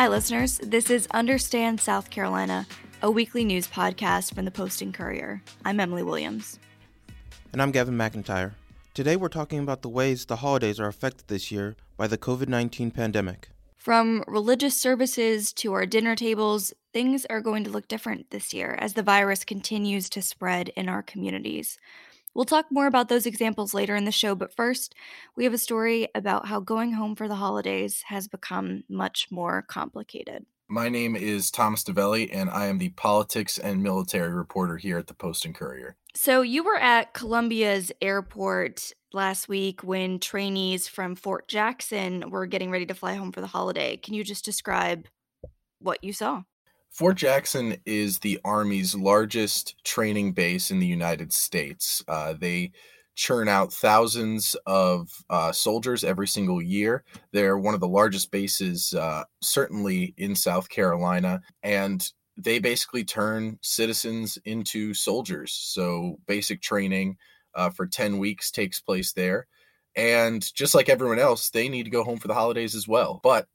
Hi, listeners. This is Understand South Carolina, a weekly news podcast from the Post and Courier. I'm Emily Williams. And I'm Gavin McIntyre. Today we're talking about the ways the holidays are affected this year by the COVID 19 pandemic. From religious services to our dinner tables, things are going to look different this year as the virus continues to spread in our communities. We'll talk more about those examples later in the show, but first, we have a story about how going home for the holidays has become much more complicated. My name is Thomas Novelly, and I am the politics and military reporter here at the Post and Courier. So, you were at Columbia's airport last week when trainees from Fort Jackson were getting ready to fly home for the holiday. Can you just describe what you saw? Fort Jackson is the Army's largest training base in the United States. Uh, they churn out thousands of uh, soldiers every single year. They're one of the largest bases, uh, certainly in South Carolina, and they basically turn citizens into soldiers. So, basic training uh, for 10 weeks takes place there. And just like everyone else, they need to go home for the holidays as well. But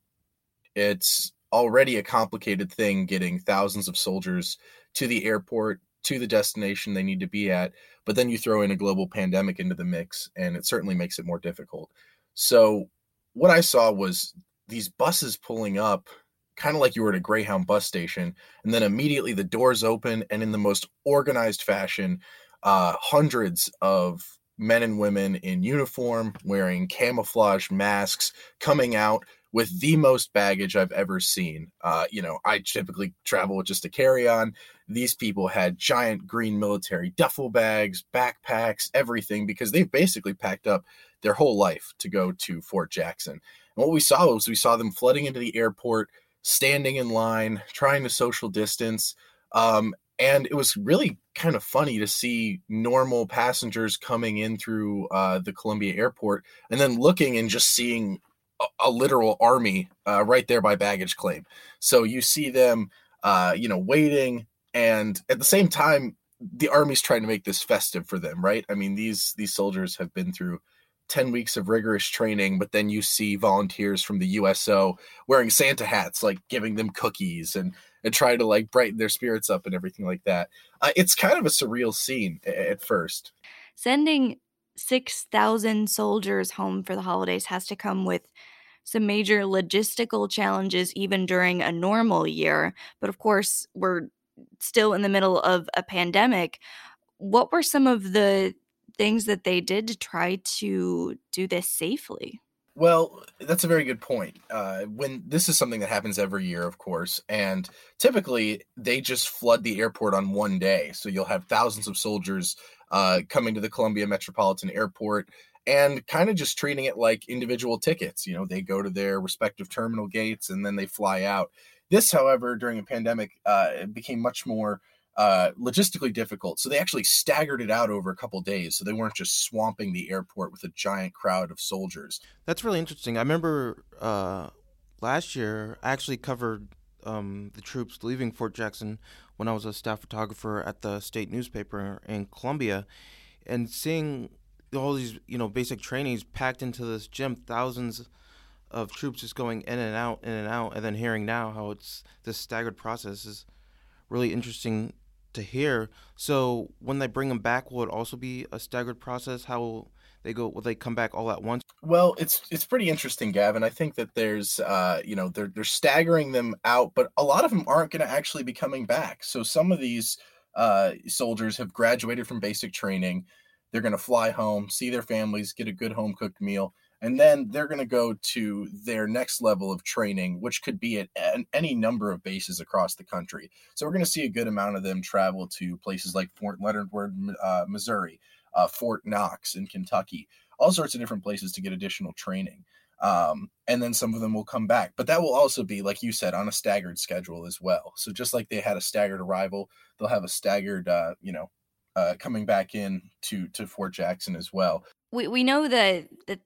it's already a complicated thing getting thousands of soldiers to the airport to the destination they need to be at but then you throw in a global pandemic into the mix and it certainly makes it more difficult. So what i saw was these buses pulling up kind of like you were at a greyhound bus station and then immediately the doors open and in the most organized fashion uh, hundreds of men and women in uniform wearing camouflage masks coming out with the most baggage I've ever seen. Uh, you know, I typically travel with just a carry on. These people had giant green military duffel bags, backpacks, everything, because they've basically packed up their whole life to go to Fort Jackson. And what we saw was we saw them flooding into the airport, standing in line, trying to social distance. Um, and it was really kind of funny to see normal passengers coming in through uh, the Columbia airport and then looking and just seeing a, a literal army uh, right there by baggage claim. So you see them, uh, you know, waiting, and at the same time, the army's trying to make this festive for them, right? I mean, these these soldiers have been through 10 weeks of rigorous training, but then you see volunteers from the USO wearing Santa hats, like giving them cookies and and try to like brighten their spirits up and everything like that. Uh, it's kind of a surreal scene at first. Sending 6,000 soldiers home for the holidays has to come with some major logistical challenges even during a normal year. But of course, we're still in the middle of a pandemic. What were some of the things that they did to try to do this safely? Well, that's a very good point. Uh, when this is something that happens every year, of course, and typically they just flood the airport on one day. So you'll have thousands of soldiers uh, coming to the Columbia Metropolitan Airport and kind of just treating it like individual tickets. You know, they go to their respective terminal gates and then they fly out. This, however, during a pandemic, uh, became much more uh, logistically difficult. So they actually staggered it out over a couple days. So they weren't just swamping the airport with a giant crowd of soldiers. That's really interesting. I remember uh, last year, I actually covered um, the troops leaving Fort Jackson when I was a staff photographer at the state newspaper in Columbia, and seeing all these you know basic trainings packed into this gym, thousands of troops just going in and out, in and out, and then hearing now how it's this staggered process is really interesting to hear. So when they bring them back, will it also be a staggered process? How will they go? Will they come back all at once? Well, it's it's pretty interesting, Gavin. I think that there's, uh, you know, they're they're staggering them out, but a lot of them aren't going to actually be coming back. So some of these uh, soldiers have graduated from basic training. They're going to fly home, see their families, get a good home cooked meal, and then they're going to go to their next level of training, which could be at any number of bases across the country. So we're going to see a good amount of them travel to places like Fort Leonard Wood, uh, Missouri, uh, Fort Knox in Kentucky, all sorts of different places to get additional training. Um, and then some of them will come back, but that will also be, like you said, on a staggered schedule as well. So just like they had a staggered arrival, they'll have a staggered, uh, you know, uh, coming back in to to Fort Jackson as well. We we know that that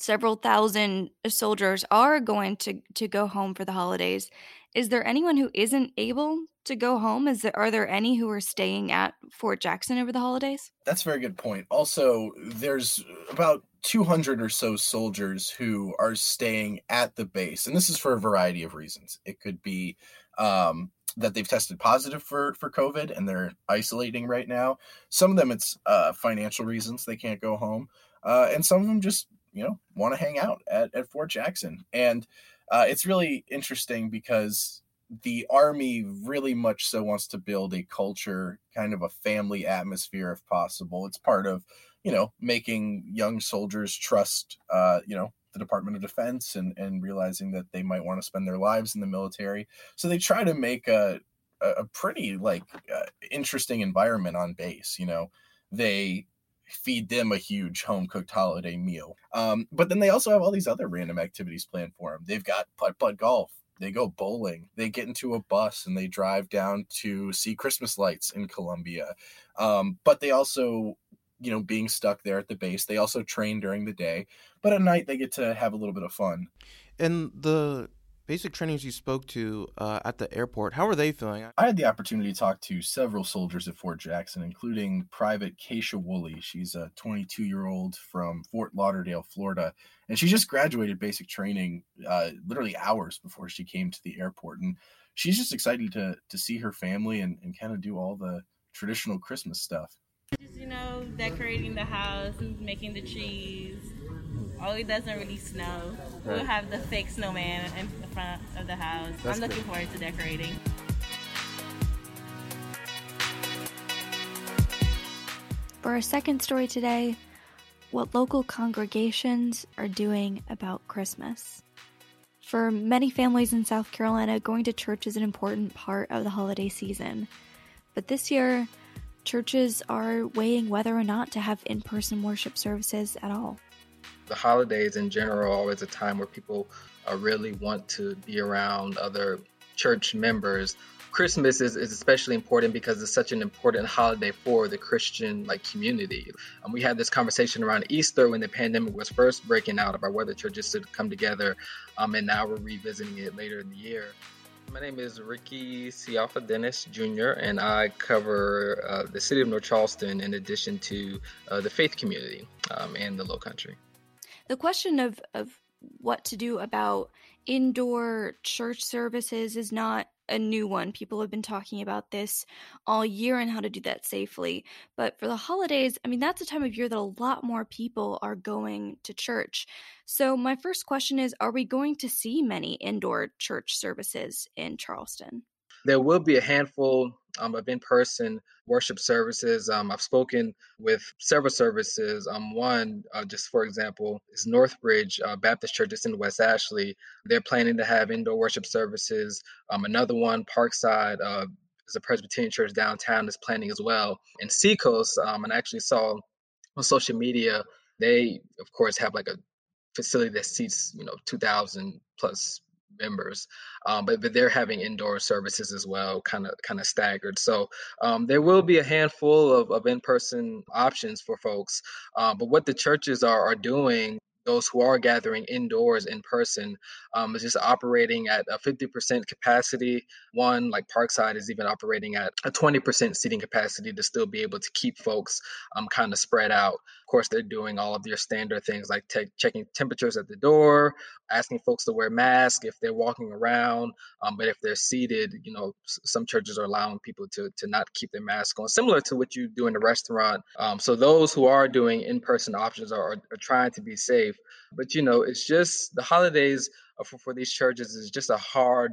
several thousand soldiers are going to to go home for the holidays Is there anyone who isn't able to go home? Is there are there any who are staying at Fort Jackson over the holidays? That's a very good point. Also, there's about 200 or so soldiers who are staying at the base, and this is for a variety of reasons. It could be um, that they've tested positive for for COVID and they're isolating right now. Some of them it's uh, financial reasons they can't go home, uh, and some of them just you know want to hang out at, at Fort Jackson. And uh, it's really interesting because the army really much so wants to build a culture, kind of a family atmosphere if possible. It's part of you know making young soldiers trust uh, you know the Department of Defense and and realizing that they might want to spend their lives in the military. So they try to make a a pretty like uh, interesting environment on base. You know, they feed them a huge home cooked holiday meal. Um, but then they also have all these other random activities planned for them. They've got putt putt golf. They go bowling. They get into a bus and they drive down to see Christmas lights in Columbia. Um, but they also you know, being stuck there at the base. They also train during the day, but at night they get to have a little bit of fun. And the basic trainings you spoke to uh, at the airport, how are they feeling? I had the opportunity to talk to several soldiers at Fort Jackson, including Private Keisha Woolley. She's a 22 year old from Fort Lauderdale, Florida, and she just graduated basic training uh, literally hours before she came to the airport. And she's just excited to to see her family and, and kind of do all the traditional Christmas stuff. Just, you know, decorating the house and making the trees. Oh, it doesn't really snow. Right. We'll have the fake snowman in the front of the house. That's I'm looking forward to decorating. For our second story today, what local congregations are doing about Christmas. For many families in South Carolina, going to church is an important part of the holiday season. But this year, churches are weighing whether or not to have in person worship services at all. The holidays in general are always a time where people uh, really want to be around other church members. Christmas is, is especially important because it's such an important holiday for the Christian like community. Um, we had this conversation around Easter when the pandemic was first breaking out about whether churches should come together, um, and now we're revisiting it later in the year. My name is Rickey Ciapha Dennis Jr., and I cover uh, the city of North Charleston in addition to uh, the faith community um, and the Low Country. The question of, of what to do about indoor church services is not a new one. People have been talking about this all year and how to do that safely. But for the holidays, I mean, that's a time of year that a lot more people are going to church. So, my first question is Are we going to see many indoor church services in Charleston? There will be a handful um, of in-person worship services. Um, I've spoken with several services. Um, one, uh, just for example, is Northbridge uh, Baptist Church. It's in West Ashley. They're planning to have indoor worship services. Um, another one, Parkside. Uh, is a Presbyterian church downtown is planning as well. And Seacoast, um, and I actually saw on social media, they of course have like a facility that seats you know 2,000 plus members, um, but but they're having indoor services as well, kind of kind of staggered. So um, there will be a handful of, of in person options for folks, um, but what the churches are are doing those who are gathering indoors in person um, is just operating at a 50% capacity. One, like Parkside, is even operating at a 20% seating capacity to still be able to keep folks um, kind of spread out. Course, they're doing all of their standard things like te- checking temperatures at the door, asking folks to wear masks if they're walking around. Um, but if they're seated, you know, s- some churches are allowing people to, to not keep their mask on, similar to what you do in a restaurant. Um, so those who are doing in person options are, are, are trying to be safe. But you know, it's just the holidays for, for these churches is just a hard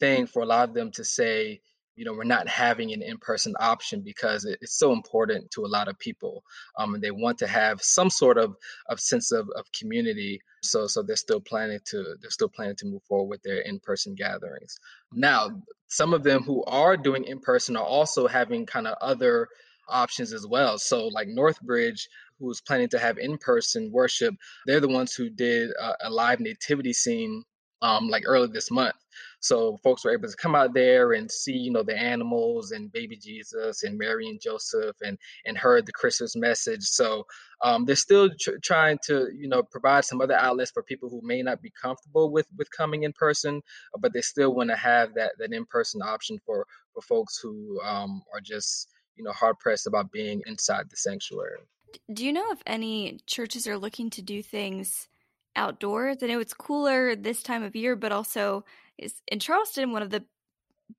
thing for a lot of them to say, you know, we're not having an in-person option because it's so important to a lot of people, um, and they want to have some sort of, of sense of, of community. So, so they're still planning to they're still planning to move forward with their in-person gatherings. Now, some of them who are doing in-person are also having kind of other options as well. So, like Northbridge, who was planning to have in person worship, they're the ones who did a, a live nativity scene um, like early this month. So folks were able to come out there and see, you know, the animals and baby Jesus and Mary and Joseph and and heard the Christmas message. So um, they're still tr- trying to, you know, provide some other outlets for people who may not be comfortable with with coming in person, but they still want to have that that in person option for for folks who um, are just, you know, hard pressed about being inside the sanctuary. Do you know if any churches are looking to do things outdoors. I know it's cooler this time of year, but also is in Charleston one of the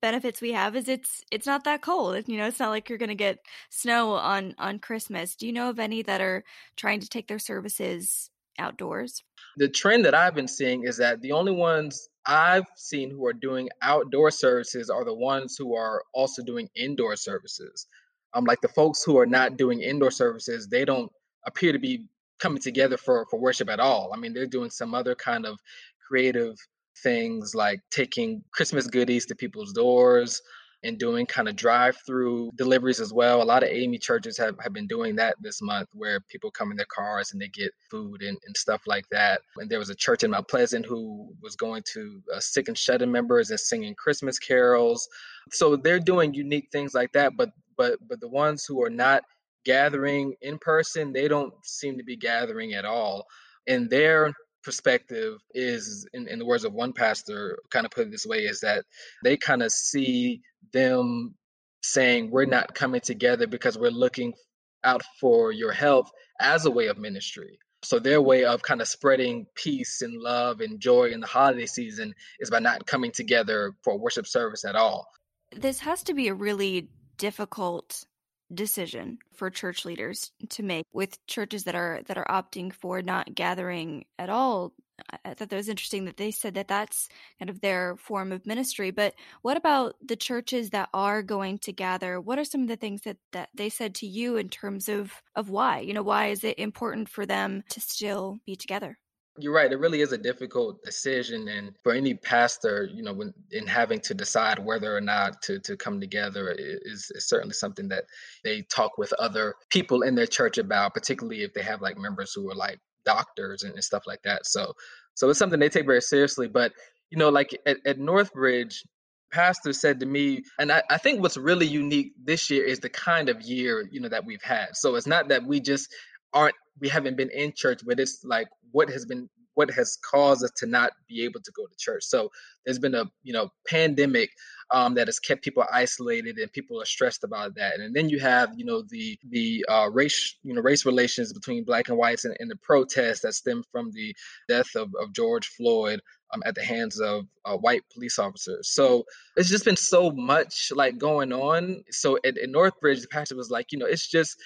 benefits we have is it's it's not that cold. You know, it's not like you're going to get snow on on Christmas. Do you know of any that are trying to take their services outdoors? The trend that I've been seeing is that the only ones I've seen who are doing outdoor services are the ones who are also doing indoor services. Um, like the folks who are not doing indoor services, they don't appear to be coming together for for worship at all. I mean, they're doing some other kind of creative things like taking Christmas goodies to people's doors and doing kind of drive-through deliveries as well. A lot of AME churches have, have been doing that this month where people come in their cars and they get food and, and stuff like that. And there was a church in Mount Pleasant who was going to uh, sick and shut-in members and singing Christmas carols. So they're doing unique things like that, but but but the ones who are not gathering in person, they don't seem to be gathering at all. And their perspective is, in, in the words of one pastor, kind of put it this way, is that they kind of see them saying, We're not coming together because we're looking out for your health as a way of ministry. So their way of kind of spreading peace and love and joy in the holiday season is by not coming together for worship service at all. This has to be a really difficult decision for church leaders to make with churches that are that are opting for not gathering at all. I thought that was interesting that they said that that's kind of their form of ministry but what about the churches that are going to gather? What are some of the things that that they said to you in terms of of why? You know why is it important for them to still be together you're right. It really is a difficult decision, and for any pastor, you know, when in having to decide whether or not to to come together is, is certainly something that they talk with other people in their church about, particularly if they have like members who are like doctors and, and stuff like that. So, so it's something they take very seriously. But you know, like at, at Northbridge, pastor said to me, and I, I, think what's really unique this year is the kind of year you know that we've had. So it's not that we just aren't we haven't been in church, but it's like what has been what has caused us to not be able to go to church. So there's been a you know pandemic um, that has kept people isolated and people are stressed about that. And then you have you know the the uh, race you know race relations between black and whites and, and the protests that stem from the death of, of George Floyd. Um, at the hands of uh, white police officers. So it's just been so much like going on. So at, at Northbridge, the pastor was like, you know, it's just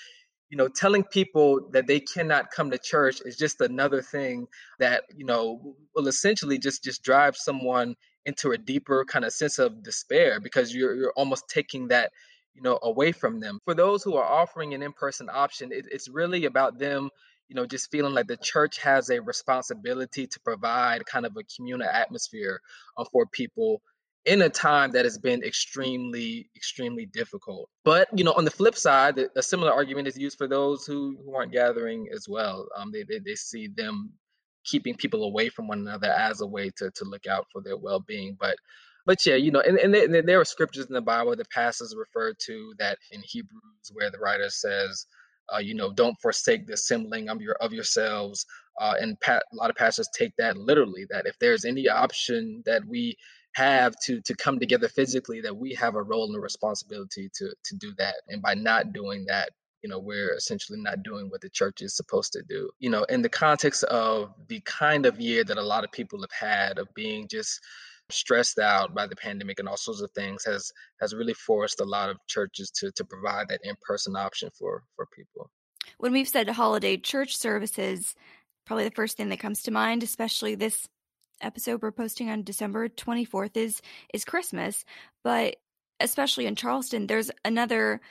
you know telling people that they cannot come to church is just another thing that you know will essentially just just drive someone into a deeper kind of sense of despair because you're you're almost taking that you know away from them. For those who are offering an in-person option it, it's really about them you know just feeling like the church has a responsibility to provide kind of a communal atmosphere uh, for people in a time that has been extremely, extremely difficult. But you know, on the flip side, a similar argument is used for those who, who aren't gathering as well. Um, they, they they see them keeping people away from one another as a way to to look out for their well being. But but yeah, you know, and, and, there, there are scriptures in the Bible that pastors refer to that in Hebrews where the writer says, uh, you know, don't forsake the assembling of your of yourselves. Uh, and pa- a lot of pastors take that literally. That if there's any option that we have to to come together physically that we have a role and a responsibility to to do that. And by not doing that you know we're essentially not doing what the church is supposed to do. You know in the context of the kind of year that a lot of people have had of being just stressed out by the pandemic and all sorts of things has has really forced a lot of churches to to provide that in-person option for for people. When we've said holiday church services probably the first thing that comes to mind especially this episode we're posting on December 24th is is Christmas, but especially in Charleston, there's another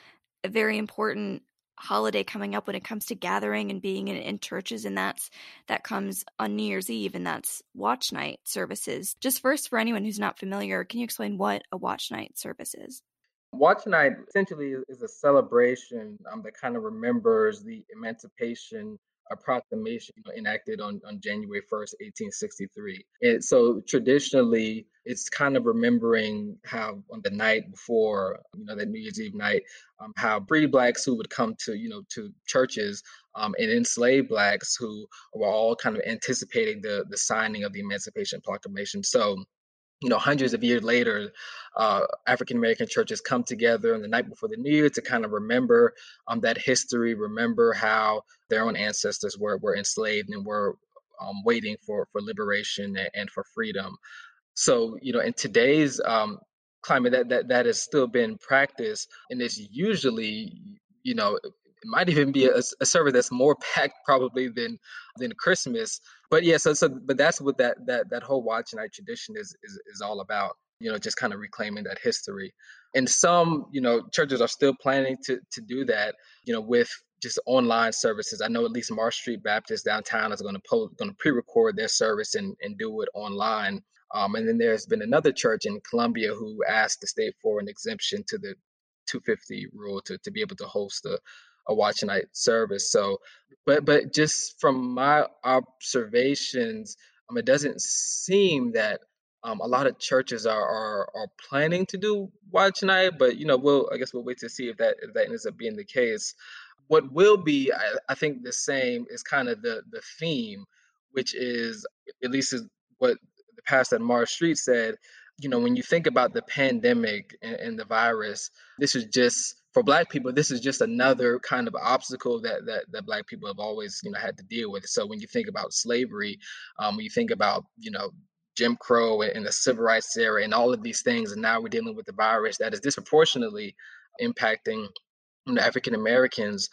very important holiday coming up when it comes to gathering and being in, in, churches and that's that comes on new year's eve and that's watch night services. Just first for anyone who's not familiar can you explain what a watch night service is? Watch night essentially is a celebration um, that kind of remembers the emancipation a proclamation enacted on, on January 1st, 1863. And so traditionally, it's kind of remembering how on the night before, you know, that New Year's Eve night, um, how free blacks who would come to, you know, to churches um, and enslaved blacks who were all kind of anticipating the the signing of the Emancipation Proclamation. So you know, hundreds of years later, uh, African American churches come together on the night before the New Year to kind of remember um, that history, remember how their own ancestors were were enslaved and were um, waiting for for liberation and, for freedom. So, you know, in today's um, climate, that that that has still been practiced, and it's usually, you know, it might even be a, a service that's more packed probably than than Christmas. But yeah, so so but that's what that that that whole watch night tradition is is is all about. You know, just kind of reclaiming that history. And some, you know, churches are still planning to to do that. You know, with just online services. I know at least Morris Street Baptist downtown is going to post, going to pre-record their service and, and do it online. Um, and then there's been another church in Columbia who asked the state for an exemption to the 250 rule to, to be able to host a, a watch night service. So, but but just from my observations, um, it doesn't seem that um, a lot of churches are, are are planning to do watch night. But you know, we'll I guess we'll wait to see if that if that ends up being the case. What will be, I, I think, the same is kind of the the theme, which is at least is what the pastor at Morris Street said. You know, when you think about the pandemic and, and the virus, this is just for black people this is just another kind of obstacle that that, that black people have always you know had to deal with. So when you think about slavery um, when you think about you know jim crow and, the civil rights era and all of these things and now we're dealing with the virus that is disproportionately impacting african americans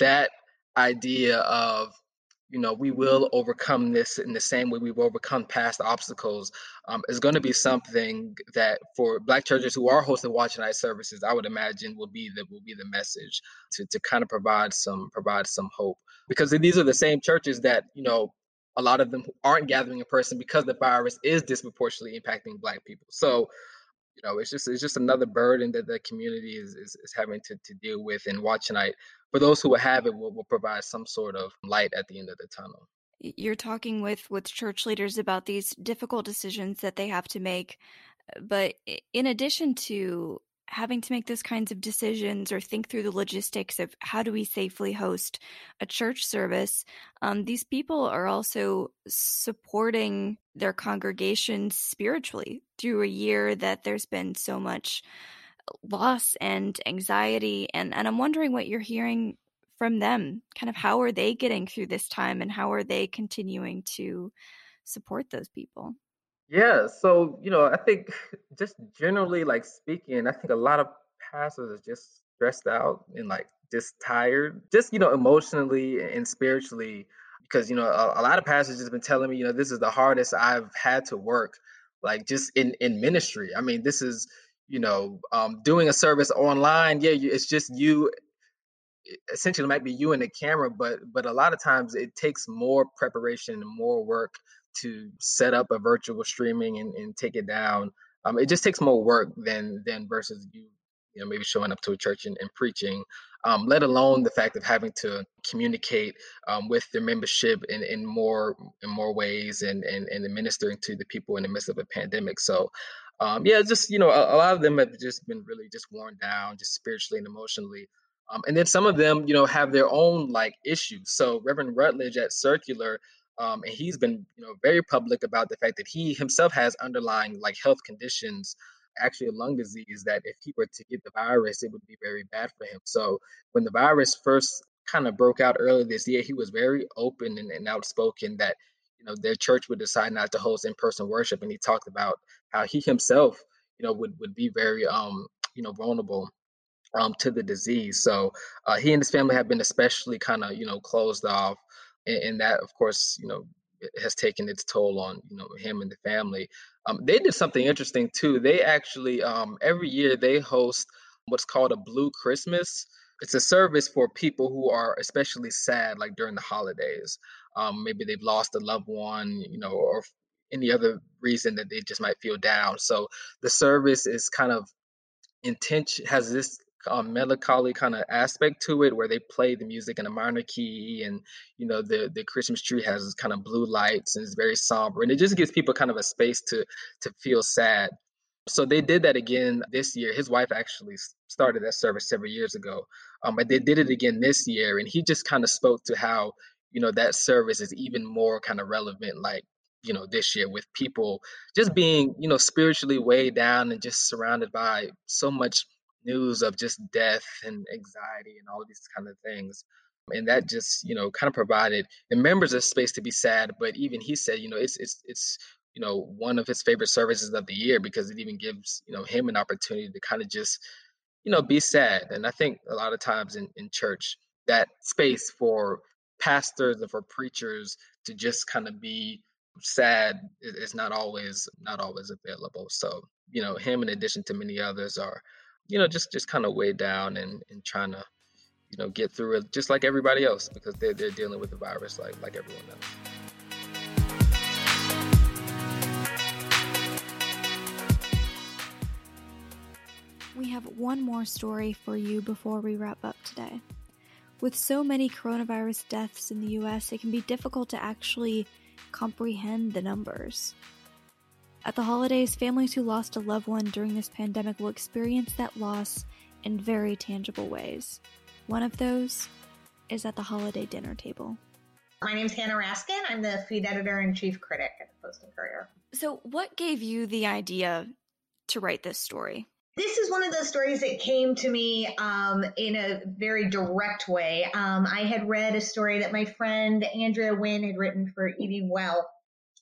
that idea of you know, we will overcome this in the same way we've overcome past obstacles um, is going to be something that for Black churches who are hosting Watch Night services, I would imagine will be the will be the message to to kind of provide some provide some hope because these are the same churches that you know a lot of them aren't gathering in person because the virus is disproportionately impacting Black people. So you know, it's just it's just another burden that the community is, is, is having to, to deal with. And Watch Night, for those who have it, will, will provide some sort of light at the end of the tunnel. You're talking with with church leaders about these difficult decisions that they have to make, but in addition to having to make those kinds of decisions or think through the logistics of how do we safely host a church service, um, these people are also supporting their congregations spiritually through a year that there's been so much loss and anxiety. And, and I'm wondering what you're hearing from them. Kind of how are they getting through this time and how are they continuing to support those people? Yeah, so you know, I think just generally like speaking, I think a lot of pastors are just stressed out and like just tired, just you know, emotionally and spiritually, because you know, a, a lot of pastors just been telling me, you know, this is the hardest I've had to work, like just in in ministry. I mean, this is you know, um, doing a service online. Yeah, it's just you essentially it might be you and the camera but but a lot of times it takes more preparation and more work to set up a virtual streaming and, and take it down. Um, it just takes more work than than versus you you know maybe showing up to a church and, and preaching um, let alone the fact of having to communicate um, with their membership in, in more in more ways and, and and administering to the people in the midst of a pandemic so um, yeah just you know a, a, lot of them have just been really just worn down just spiritually and emotionally um, and then some of them you know have their own like issues so reverend rutledge at circular um, and he's been, you know, very public about the fact that he himself has underlying like health conditions, actually a lung disease, that if he were to get the virus, it would be very bad for him. So when the virus first kind of broke out earlier this year, he was very open and, and outspoken that, you know, their church would decide not to host in-person worship. And he talked about how he himself, you know, would, would be very, um, you know, vulnerable um, to the disease. So uh, he and his family have been especially kind of, you know, closed off and, and that of course you know has taken its toll on you know him and the family. Um, they did something interesting too. They actually um, every year they host what's called a Blue Christmas. It's a service for people who are especially sad, like during the holidays. Um, maybe they've lost a loved one, you know, or any other reason that they just might feel down. So the service is kind of intention has this um, melancholy kind of aspect to it where they play the music in a minor key and you know the the christmas tree has kind of blue lights and it's very somber and it just gives people kind of a space to to feel sad. So they did that again this year. His wife actually started that service several years ago um, but they did it again this year and he just kind of spoke to how you know that service is even more kind of relevant like you know this year with people just being you know spiritually weighed down and just surrounded by so much news of just death and anxiety and all of these kind of things and that just you know kind of provided the members a space to be sad but even he said you know it's it's it's you know one of his favorite services of the year because it even gives you know him an opportunity to kind of just you know be sad and i think a lot of times in, in church that space for pastors and for preachers to just kind of be sad is not always not always available so you know him in addition to many others are you know, just just kind of weighed down and, and trying to, you know, get through it just like everybody else because they're they're dealing with the virus like like everyone else. We have one more story for you before we wrap up today. With so many coronavirus deaths in the US, it can be difficult to actually comprehend the numbers. At the holidays, families who lost a loved one during this pandemic will experience that loss in very tangible ways. One of those is at the holiday dinner table. My name is Hannah Raskin. I'm the food editor and chief critic at the Post and Courier. So, what gave you the idea to write this story? This is one of those stories that came to me um, in a very direct way. Um, I had read a story that my friend Andrea Wynn had written for Eating Well.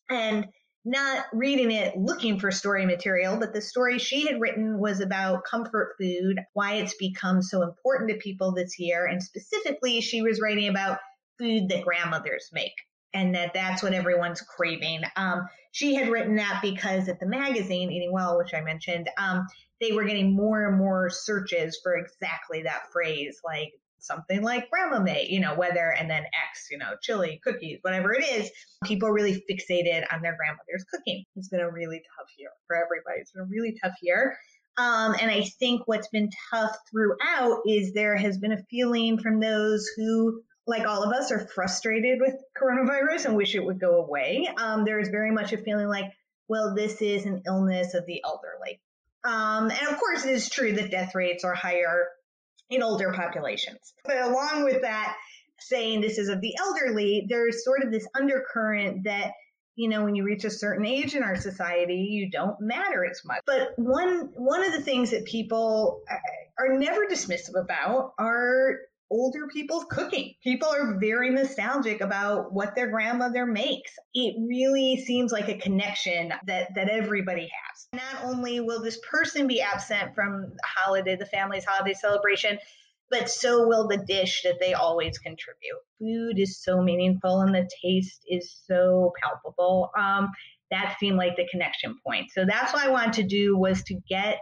And not reading it looking for story material, but the story she had written was about comfort food, why it's become so important to people this year. And specifically, she was writing about food that grandmothers make and that that's what everyone's craving. Um, she had written that because at the magazine, Eating Well, which I mentioned, um, they were getting more and more searches for exactly that phrase, like something like grandma made, you know, whether and then X, you know, chili, cookies, whatever it is. People are really fixated on their grandmother's cooking. It's been a really tough year for everybody. It's been a really tough year. Um, and I think what's been tough throughout is there has been a feeling from those who, like all of us, are frustrated with coronavirus and wish it would go away. Um, there is very much a feeling like, well, this is an illness of the elderly. Um, and of course, it is true that death rates are higher in older populations. But along with that, saying this is of the elderly, there's sort of this undercurrent that you know when you reach a certain age in our society you don't matter as much but one one of the things that people uh, are never dismissive about are older people's cooking. People are very nostalgic about what their grandmother makes. It really seems like a connection that, that everybody has. Not only will this person be absent from the holiday, the family's holiday celebration, but so will the dish that they always contribute. Food is so meaningful and the taste is so palpable. Um, that seemed like the connection point. So that's what I wanted to do was to get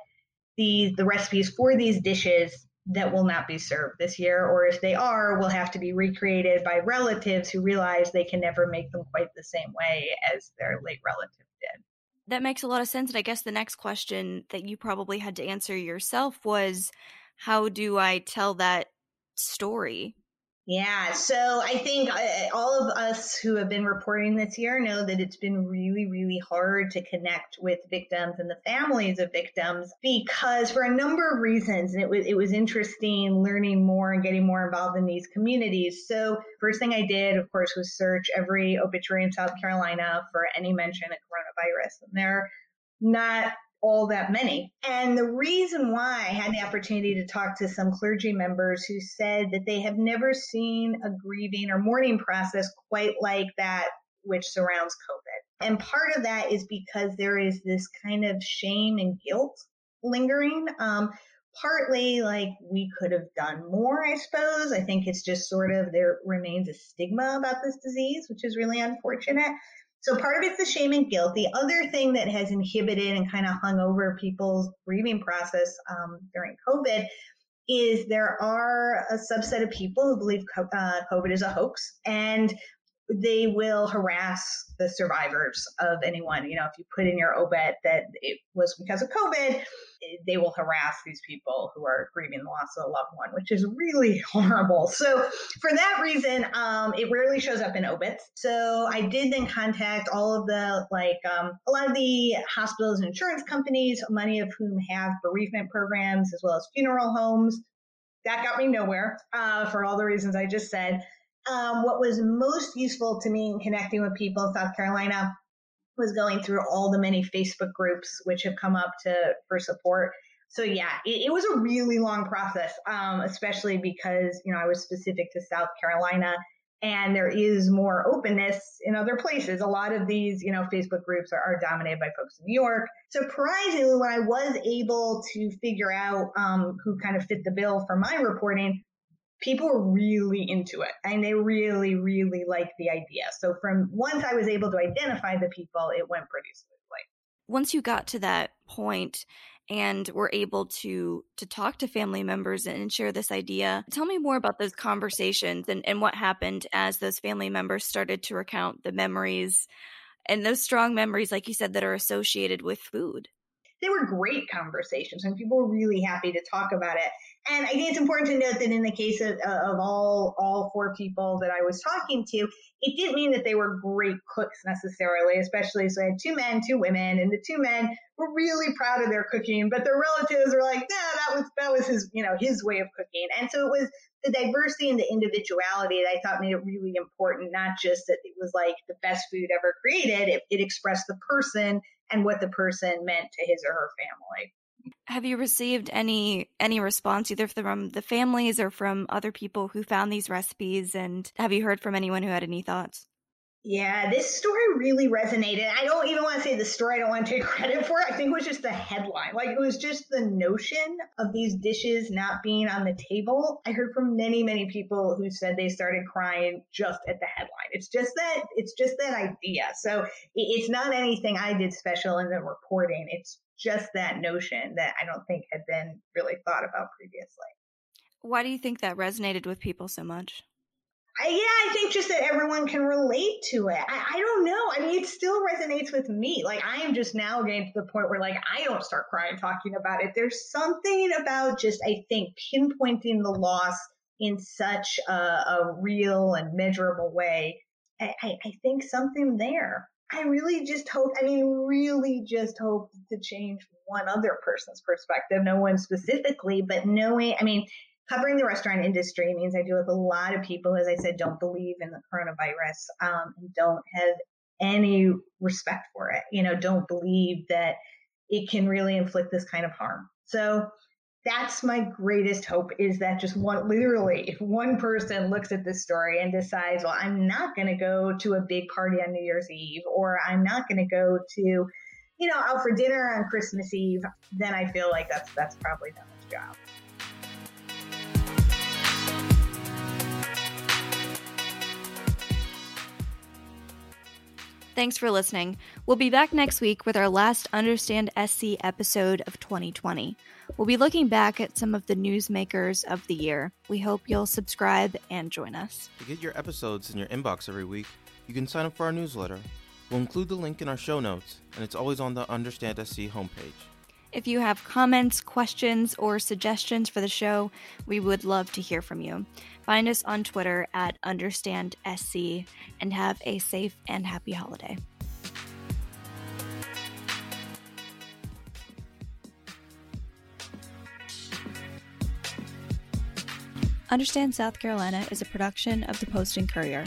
these the recipes for these dishes that will not be served this year, or if they are, will have to be recreated by relatives who realize they can never make them quite the same way as their late relative did. That makes a lot of sense. And I guess the next question that you probably had to answer yourself was how do I tell that story? Yeah, so I think uh, all of us who have been reporting this year know that it's been really, really hard to connect with victims and the families of victims because for a number of reasons, and it was it was interesting learning more and getting more involved in these communities. So first thing I did, of course, was search every obituary in South Carolina for any mention of coronavirus, and there not all that many. And the reason why I had the opportunity to talk to some clergy members who said that they have never seen a grieving or mourning process quite like that which surrounds COVID. And part of that is because there is this kind of shame and guilt lingering. Um, partly like we could have done more, I suppose. I think it's just sort of there remains a stigma about this disease, which is really unfortunate. So part of it's the shame and guilt. The other thing that has inhibited and kind of hung over people's grieving process um, during COVID is there are a subset of people who believe uh, COVID is a hoax. And they will harass the survivors of anyone. You know, if you put in your obit that it was because of COVID, they will harass these people who are grieving the loss of a loved one, which is really horrible. So for that reason, um, it rarely shows up in obits. So I did then contact all of the like um, a lot of the hospitals and insurance companies, many of whom have bereavement programs as well as funeral homes. That got me nowhere uh, for all the reasons I just said. Um, what was most useful to me in connecting with people in South Carolina was going through all the many Facebook groups which have come up to for support. So yeah, it, it was a really long process, um, especially because you know I was specific to South Carolina, and there is more openness in other places. A lot of these, you know, Facebook groups are, are dominated by folks in New York. Surprisingly, when I was able to figure out um, who kind of fit the bill for my reporting, people were really into it and they really, really liked the idea. So from once I was able to identify the people, it went pretty smoothly. Once you got to that point and were able to to talk to family members and share this idea, tell me more about those conversations and, and what happened as those family members started to recount the memories and those strong memories, like you said, that are associated with food they were great conversations and people were really happy to talk about it. And I think it's important to note that in the case of, uh, of all all four people that I was talking to, it didn't mean that they were great cooks necessarily, especially so I had two men, two women, and the two men were really proud of their cooking, but their relatives were like, nah, that was that was his, you know, his way of cooking. And so it was the diversity and the individuality that I thought made it really important, not just that it was like the best food ever created, it, it expressed the person and what the person meant to his or her family. Have you received any any response either from the families or from other people who found these recipes and have you heard from anyone who had any thoughts? Yeah, this story really resonated. I don't even want to say the story, I don't want to take credit for it. I think it was just the headline. Like it was just the notion of these dishes not being on the table. I heard from many, many people who said they started crying just at the headline. It's just that it's just that idea. So it's not anything I did special in the reporting. It's just that notion that I don't think had been really thought about previously. Why do you think that resonated with people so much? I, yeah, I think just that everyone can relate to it. I, I, don't know. I mean, it still resonates with me. Like, I am just now getting to the point where, like, I don't start crying talking about it. There's something about just, I think, pinpointing the loss in such a, a real and measurable way. I, I, I think something there. I really just hope, I mean, really just hope to change one other person's perspective, no one specifically, but knowing, I mean, covering the restaurant industry means I deal with a lot of people, as I said, don't believe in the coronavirus, um, and don't have any respect for it. You know, don't believe that it can really inflict this kind of harm. So that's my greatest hope is that just one, literally, if one person looks at this story and decides, well, I'm not going to go to a big party on New Year's Eve, or I'm not going to go to, you know, out for dinner on Christmas Eve, then I feel like that's that's probably its job. Thanks for listening. We'll be back next week with our last Understand SC episode of 2020. We'll be looking back at some of the newsmakers of the year. We hope you'll subscribe and join us. To get your episodes in your inbox every week, you can sign up for our newsletter. We'll include the link in our show notes, and it's always on the Understand SC homepage. If you have comments, questions, or suggestions for the show, we would love to hear from you. Find us on Twitter at UnderstandSC and have a safe and happy holiday. Understand South Carolina is a production of the Post and Courier.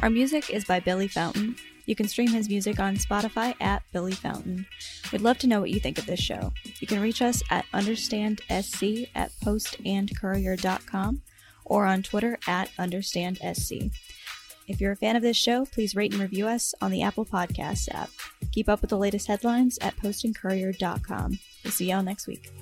Our music is by Billy Fountain. You can stream his music on Spotify at Billy Fountain. We'd love to know what you think of this show. You can reach us at understandsc at postandcourier.com or on Twitter at understandsc. If you're a fan of this show, please rate and review us on the Apple Podcasts app. Keep up with the latest headlines at postandcourier.com. We'll see y'all next week.